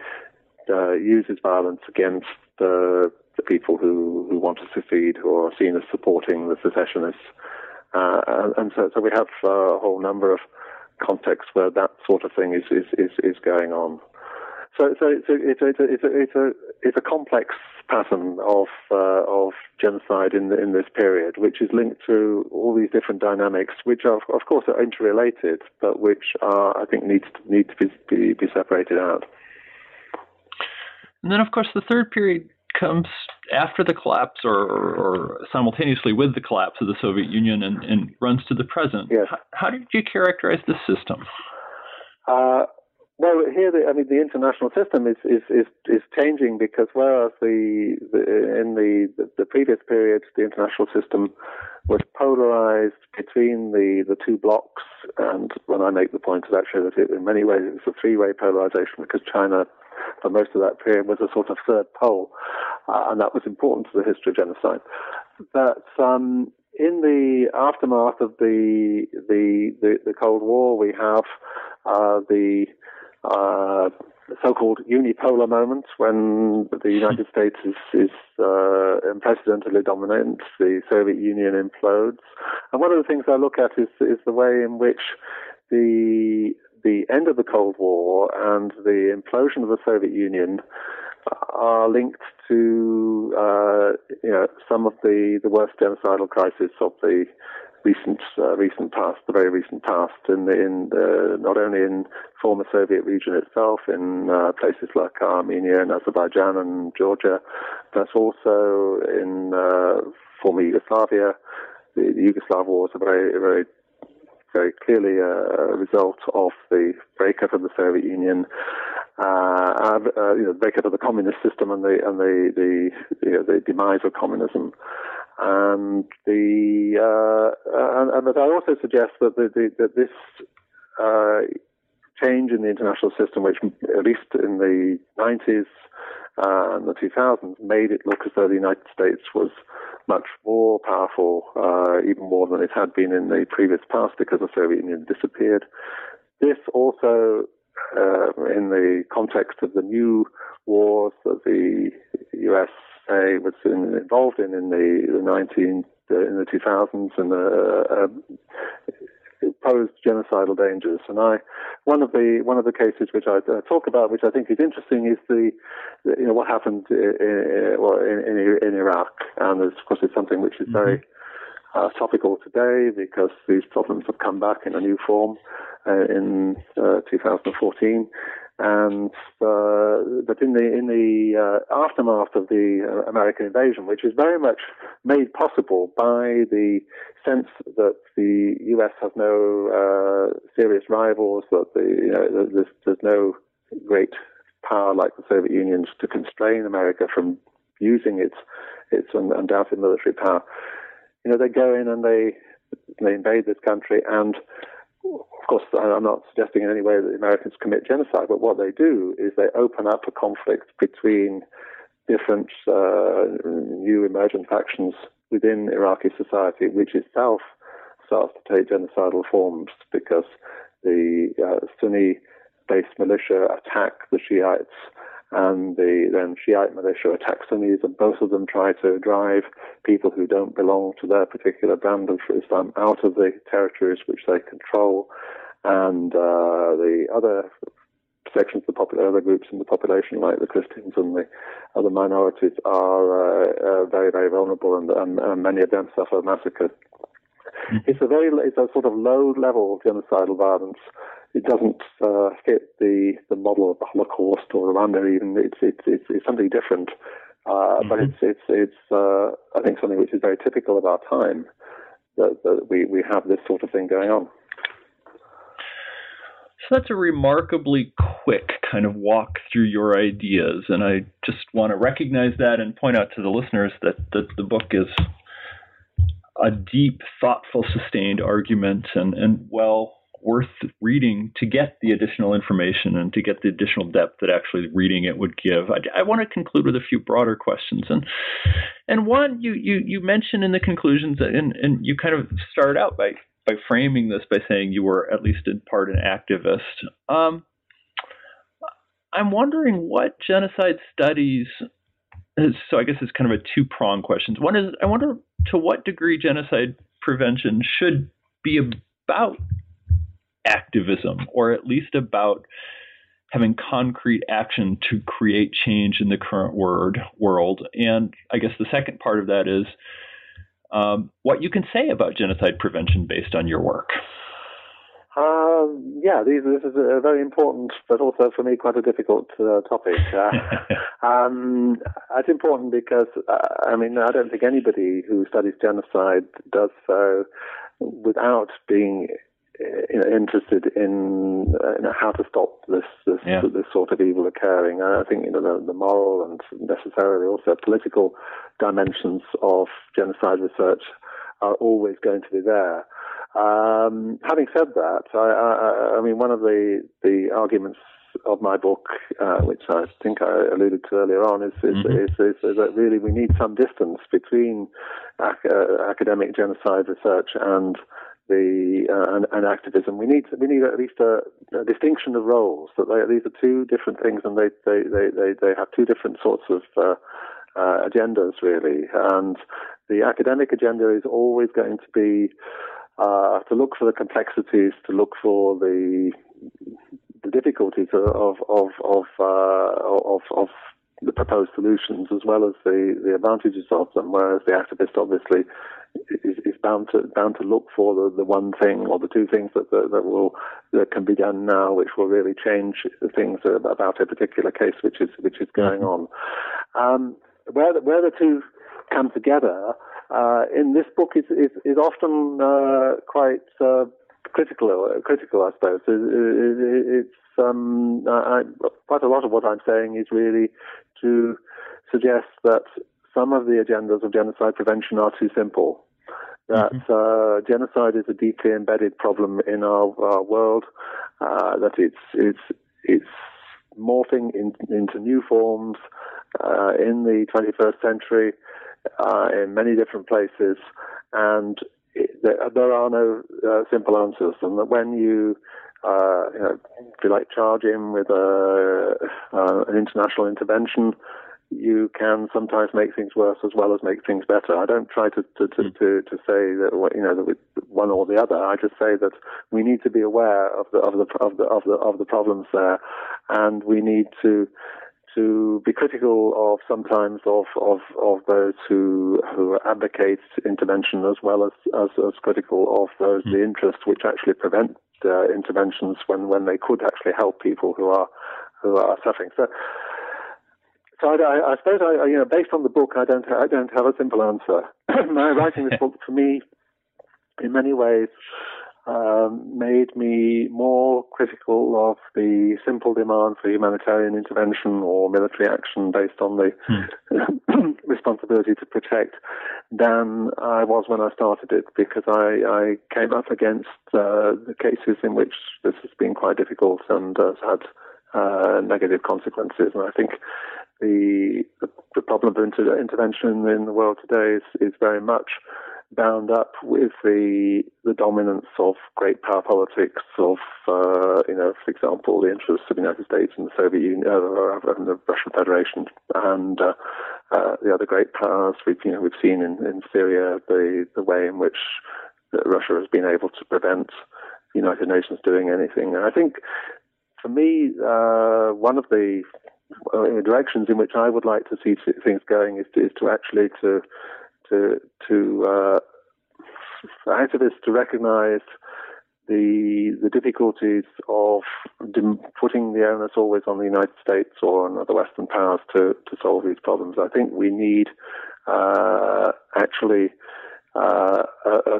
uh, uses violence against the people who, who want to secede, who are seen as supporting the secessionists. Uh, and, and so, so we have a whole number of contexts where that sort of thing is, is, is, is going on. So, so it's a, it's a, it's a, it's a, it's a, it's a complex pattern of, uh, of genocide in the, in this period, which is linked to all these different dynamics, which are of course are interrelated, but which are I think needs to, need to be, be, be separated out. And then, of course, the third period comes after the collapse or, or, simultaneously with the collapse of the Soviet Union and, and runs to the present. Yes. How, how, did you characterize this system? Uh, well, here, the, I mean, the international system is, is, is, is changing because whereas the, the in the, the, the previous period, the international system was polarized between the, the two blocs, and when I make the point is actually that it, in many ways it was a three-way polarization because China, for most of that period, was a sort of third pole, uh, and that was important to the history of genocide. But um, in the aftermath of the the, the, the Cold War, we have uh, the uh, so-called unipolar moment when the United States is, is uh, unprecedentedly dominant, the Soviet Union implodes. And one of the things I look at is, is the way in which the the end of the Cold War and the implosion of the Soviet Union are linked to uh, you know some of the, the worst genocidal crises of the recent uh, recent past, the very recent past, in, in the, not only in former Soviet region itself, in uh, places like Armenia and Azerbaijan and Georgia, but also in uh, former Yugoslavia. The, the Yugoslav wars are very very very clearly a, result of the breakup of the Soviet Union, uh, uh, you know, the breakup of the communist system and the and the the, you know, the demise of communism. And the uh, and, and I also suggest that the, the, that this uh, change in the international system, which at least in the 90s uh, and the 2000s made it look as though the United States was much more powerful, uh, even more than it had been in the previous past because the Soviet Union disappeared. This also, uh, in the context of the new wars that the USA was in, involved in in the, the 19 uh, in the 2000s and uh, uh, posed genocidal dangers. And I, one of the one of the cases which I uh, talk about, which I think is interesting, is the, the you know what happened in, in, well, in, in, Iraq, and of course it's something which is mm-hmm. very uh, topical today because these problems have come back in a new form uh, in uh, 2014. And uh, but in the in the uh, aftermath of the uh, American invasion, which is very much made possible by the sense that the U.S. has no uh, serious rivals, that the, you know, there's, there's no great power like the Soviet Union to constrain America from using its its undoubted military power. You know, they go in and they they invade this country and of course, I'm not suggesting in any way that the Americans commit genocide, but what they do is they open up a conflict between different uh, new emergent factions within Iraqi society, which itself starts to take genocidal forms because the uh, Sunni based militia attack the Shiites and the then Shiite militia attack Sunnis, and both of them try to drive people who don't belong to their particular brand of Islam out of the territories which they control, and uh, the other sections of the popular other groups in the population, like the Christians and the other minorities, are uh, uh, very very vulnerable, and, and, and, many of them suffer massacre. Mm-hmm. It's a very it's a sort of low level genocidal violence it doesn't uh, fit the, the model of the Holocaust or Rwanda. Even it's it's it's, it's something different, uh, mm-hmm. but it's it's it's uh, I think something which is very typical of our time that, that we we have this sort of thing going on. So that's a remarkably quick kind of walk through your ideas, and I just want to recognize that and point out to the listeners that that the book is a deep, thoughtful, sustained argument and and well worth reading to get the additional information and to get the additional depth that actually reading it would give. I, I want to conclude with a few broader questions, and and one you you you mentioned in the conclusions, and and you kind of started out by by framing this by saying you were at least in part an activist. Um, I'm wondering what genocide studies. Is, so I guess it's kind of a two prong question. One is I wonder to what degree genocide prevention should be about activism, or at least about having concrete action to create change in the current word world. And I guess the second part of that is um, what you can say about genocide prevention based on your work. Uh, yeah, this, this, is a very important, but also for me quite a difficult uh, topic. Uh, um, it's important because, uh, I mean, I don't think anybody who studies genocide does so without being you know, interested in you know, how to stop this this, yeah. this sort of evil occurring. I think you know the, the, moral and necessarily also political dimensions of genocide research are always going to be there. Um, having said that, I, I, I, mean one of the the arguments of my book, uh, which I think I alluded to earlier on, is is, mm-hmm. is, is, that really we need some distance between ac- uh, academic genocide research and the uh, and, and, activism. We need we need at least a, a distinction of roles. That they, these are two different things, and they they they they, they have two different sorts of uh, uh, agendas really. And the academic agenda is always going to be uh, to look for the complexities, to look for the the difficulties of of of uh, of, of the proposed solutions as well as the, the advantages of them, whereas the activist obviously is, is bound to bound to look for the, the one thing or the two things that, that, that will that can be done now, which will really change things about a particular case which is which is going mm-hmm. on. Um, where the, where the two come together in this book is is, is often uh, quite uh, critical. Critical, I suppose. It, it, it's um, I, quite a lot of what I'm saying is really to suggest that some of the agendas of genocide prevention are too simple. That mm-hmm. uh, genocide is a deeply embedded problem in our, our world. Uh, that it's it's it's morphing in, into new forms uh, in the 21st century uh, in many different places, and it, there, there, are no uh, simple answers. And that when you uh, you know, if you like, charge in with a, uh, an international intervention, you can sometimes make things worse as well as make things better. I don't try to to, to, mm. to, to say that you know that one or the other. I just say that we need to be aware of the of the of the of the of the problems there, and we need to to be critical of sometimes of, of, of those who who advocate intervention as well as as, as critical of those mm. the interests which actually prevent uh, interventions when, when they could actually help people who are who are suffering. So so I, I suppose I, you know, based on the book, I don't, I don't have a simple answer. My writing this book, for me, in many ways, um, made me more critical of the simple demand for humanitarian intervention or military action based on the hmm. responsibility to protect than I was when I started it because I, I came up against uh, the cases in which this has been quite difficult and has had uh, negative consequences. And I think the, the, the problem of inter- intervention in the world today is, is very much bound up with the the dominance of great power politics of uh, you know, for example, the interests of the United States and the Soviet Union uh, and the Russian Federation and uh, uh, the other great powers. We've you know we've seen in, in Syria the the way in which Russia has been able to prevent the United Nations doing anything. And I think for me, uh, one of the uh, directions in which I would like to see things going is to, is to actually to to to uh, activists to recognise the the difficulties of putting the onus always on the United States or on other Western powers to to solve these problems. I think we need uh, actually uh, a, a,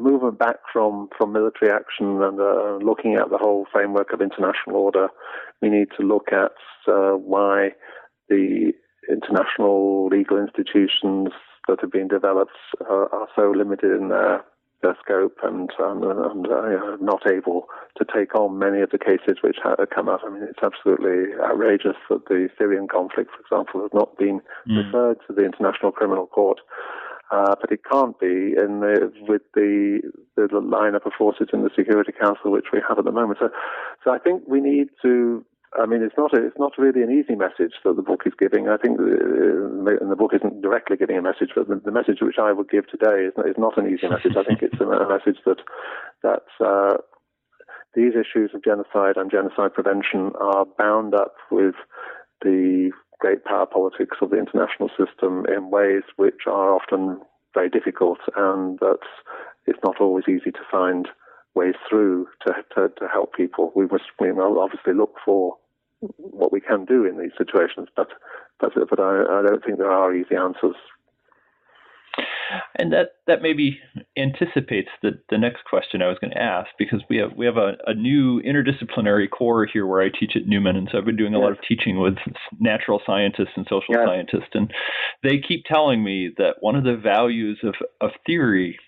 movement back from from military action and uh, looking at the whole framework of international order. We need to look at uh, why the international legal institutions that have been developed are, are so limited in their, their scope and, and, and uh, not able to take on many of the cases which have come up. I mean, it's absolutely outrageous that the Syrian conflict, for example, has not been mm. referred to the International Criminal Court. Uh, but it can't be in the, with the, the lineup of forces in the Security Council which we have at the moment. So, so I think we need to I mean, it's not a, it's not really an easy message that the book is giving. I think, the, uh, and the book isn't directly giving a message, but the, the, message which I would give today is, is not an easy message. I think it's a, a message that that uh, these issues of genocide and genocide prevention are bound up with the great power politics of the international system in ways which are often very difficult and that it's not always easy to find ways through to, to, to help people. We must we obviously look for what we can do in these situations, but but, but I, I don't think there are easy answers and that that maybe anticipates the the next question I was going to ask because we have we have a, a new interdisciplinary core here where I teach at Newman, and so I've been doing a yes. lot of teaching with natural scientists and social yes. scientists, and they keep telling me that one of the values of of theory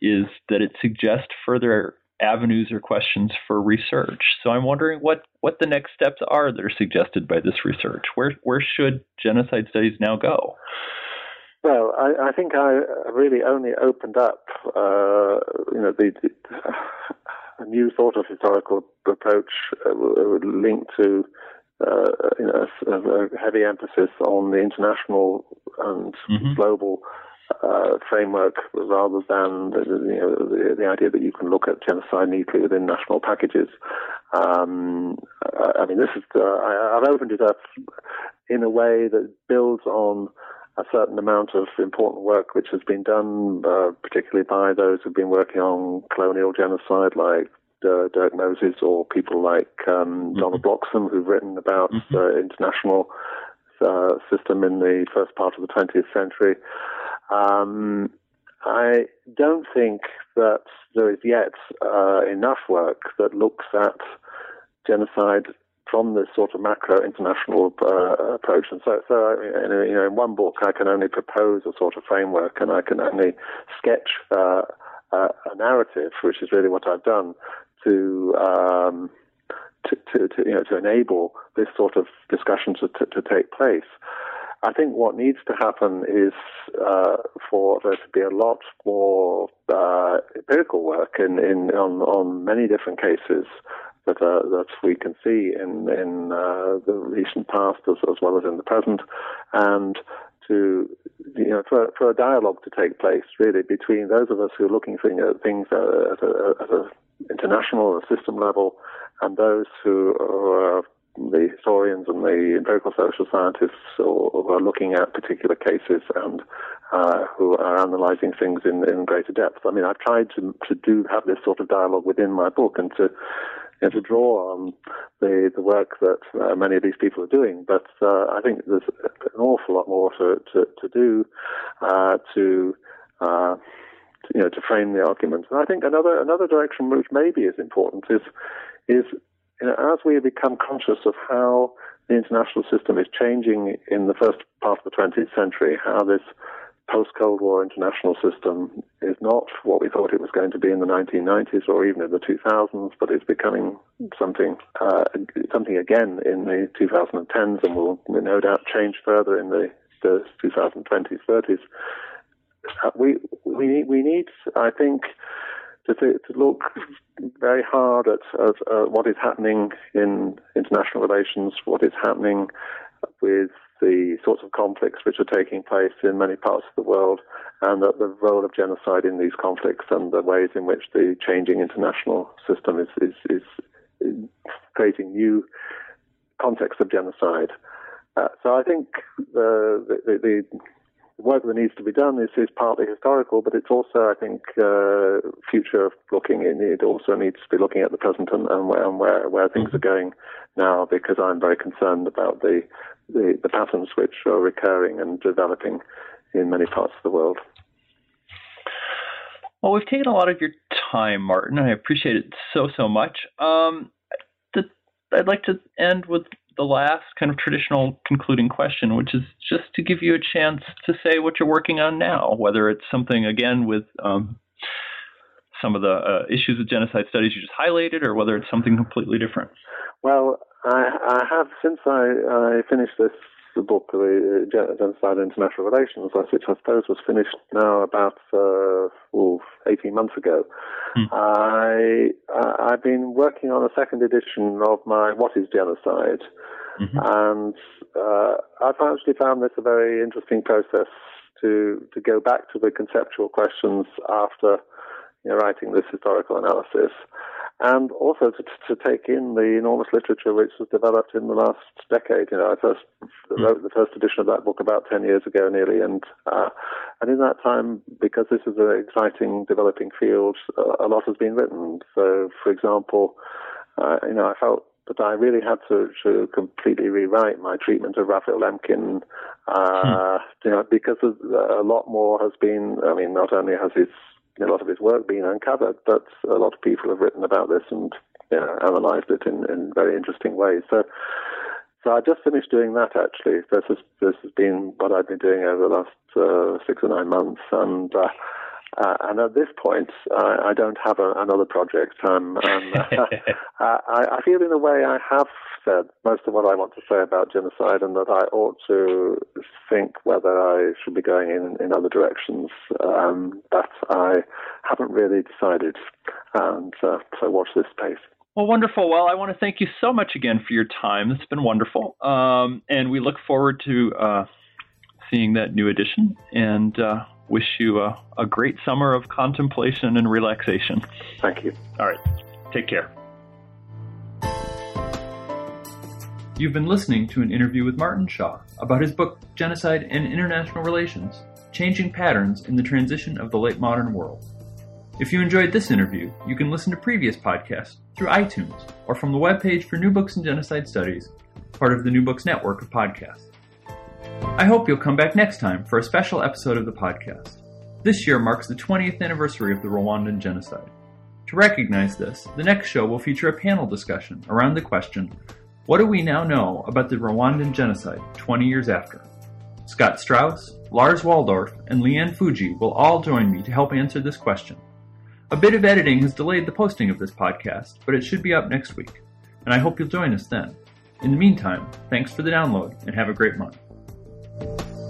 is that it suggests further avenues or questions for research. So I'm wondering what what the next steps are that are suggested by this research. Where where should genocide studies now go? Well, I, I think I really only opened up, uh, you know, the, the a new sort of historical approach uh, linked to uh, you know, a, a, heavy emphasis on the international and mm-hmm. global uh, framework rather than the, you know, the, the, idea that you can look at genocide neatly within national packages. Um, I, I, mean, this is uh, I, I've opened it up in a way that builds on a certain amount of important work which has been done, uh, particularly by those who've been working on colonial genocide, like uh, Dirk Moses or people like um, mm-hmm. Donald Bloxham, who've written about mm-hmm. uh, international uh, system in the first part of the 20th century. Um, I don't think that there is yet uh, enough work that looks at genocide from this sort of macro international uh, approach. And so, so in, you know, in one book, I can only propose a sort of framework, and I can only sketch uh, a narrative, which is really what I've done to. Um, to, to, to, you know, to enable this sort of discussion to, to, to take place. I think what needs to happen is uh, for there to be a lot more uh, empirical work in, in on, on many different cases that uh, that we can see in in uh, the recent past as, as well as in the present, and to you know for, for a dialogue to take place really between those of us who are looking at things at a, at a international or system level, and those who are the historians and the empirical social scientists who are looking at particular cases and uh, who are analysing things in, in greater depth. I mean, I've tried to to do have this sort of dialogue within my book and to you know, to draw on the the work that uh, many of these people are doing. But uh, I think there's an awful lot more to to, to do uh, to, uh, to you know to frame the arguments. And I think another another direction which maybe is important is is you know, as we become conscious of how the international system is changing in the first part of the 20th century, how this post Cold War international system is not what we thought it was going to be in the 1990s or even in the 2000s, but it's becoming something uh, something again in the 2010s and will no doubt change further in the, the 2020s, 30s. Uh, we we we need, I think, to, to look very hard at, at uh, what is happening in international relations, what is happening with the sorts of conflicts which are taking place in many parts of the world, and the, the role of genocide in these conflicts, and the ways in which the changing international system is, is, is, is creating new contexts of genocide. Uh, so I think the, the, the, work that needs to be done is, is partly historical, but it's also, I think, uh, future looking. It also needs to be looking at the present and, and, where, and where, where things are going now, because I'm very concerned about the the, the patterns which are recurring and developing in many parts of the world. Well, we've taken a lot of your time, Martin. I appreciate it so, so much. Um, I'd like to end with the last kind of traditional concluding question, which is just to give you a chance to say what you're working on now, whether it's something, again, with um, some of the uh, issues of genocide studies you just highlighted, or whether it's something completely different. Well, I, I have since I, I finished this the book, the Genocide and International Relations, which I suppose was finished now about uh, ooh, 18 months ago. Hmm. I, I've been working on a second edition of my What is Genocide? Mm-hmm. And uh, I've actually found this a very interesting process to, to go back to the conceptual questions after you know, writing this historical analysis and also to, to take in the enormous literature which was developed in the last decade. You know, I first mm. wrote the first edition of that book about 10 years ago nearly, and uh, and in that time, because this is an exciting developing field, uh, a lot has been written. So, for example, uh, you know, I felt that I really had to, to completely rewrite my treatment of Raphael Lemkin, uh, hmm. you know, because a lot more has been, I mean, not only has his, a lot of his work being uncovered, but a lot of people have written about this and you know, analyzed it in, in very interesting ways. So, so I just finished doing that actually. This has, this has been what I've been doing over the last uh, six or nine months. And, uh, uh, and at this point, I, I don't have a, another project. Um, and, uh, I, I, feel, in a way, I have said most of what I want to say about genocide, and that I ought to think whether I should be going in in other directions. Um, but I haven't really decided, and uh, so watch this space. Well, wonderful. Well, I want to thank you so much again for your time. It's been wonderful, um, and we look forward to uh, seeing that new edition. And uh, wish you a, a great summer of contemplation and relaxation. Thank you. All right. Take care. You've been listening to an interview with Martin Shaw about his book Genocide and International Relations Changing Patterns in the Transition of the Late Modern World. If you enjoyed this interview, you can listen to previous podcasts through iTunes or from the webpage for New Books in Genocide Studies, part of the New Books Network of podcasts. I hope you'll come back next time for a special episode of the podcast. This year marks the 20th anniversary of the Rwandan genocide. To recognize this, the next show will feature a panel discussion around the question What do we now know about the Rwandan genocide 20 years after? Scott Straus, Lars Waldorf, and Lee Ann Fujii will all join me to help answer this question. A bit of editing has delayed the posting of this podcast, but it should be up next week, and I hope you'll join us then. In the meantime, thanks for the download and have a great month. Bye.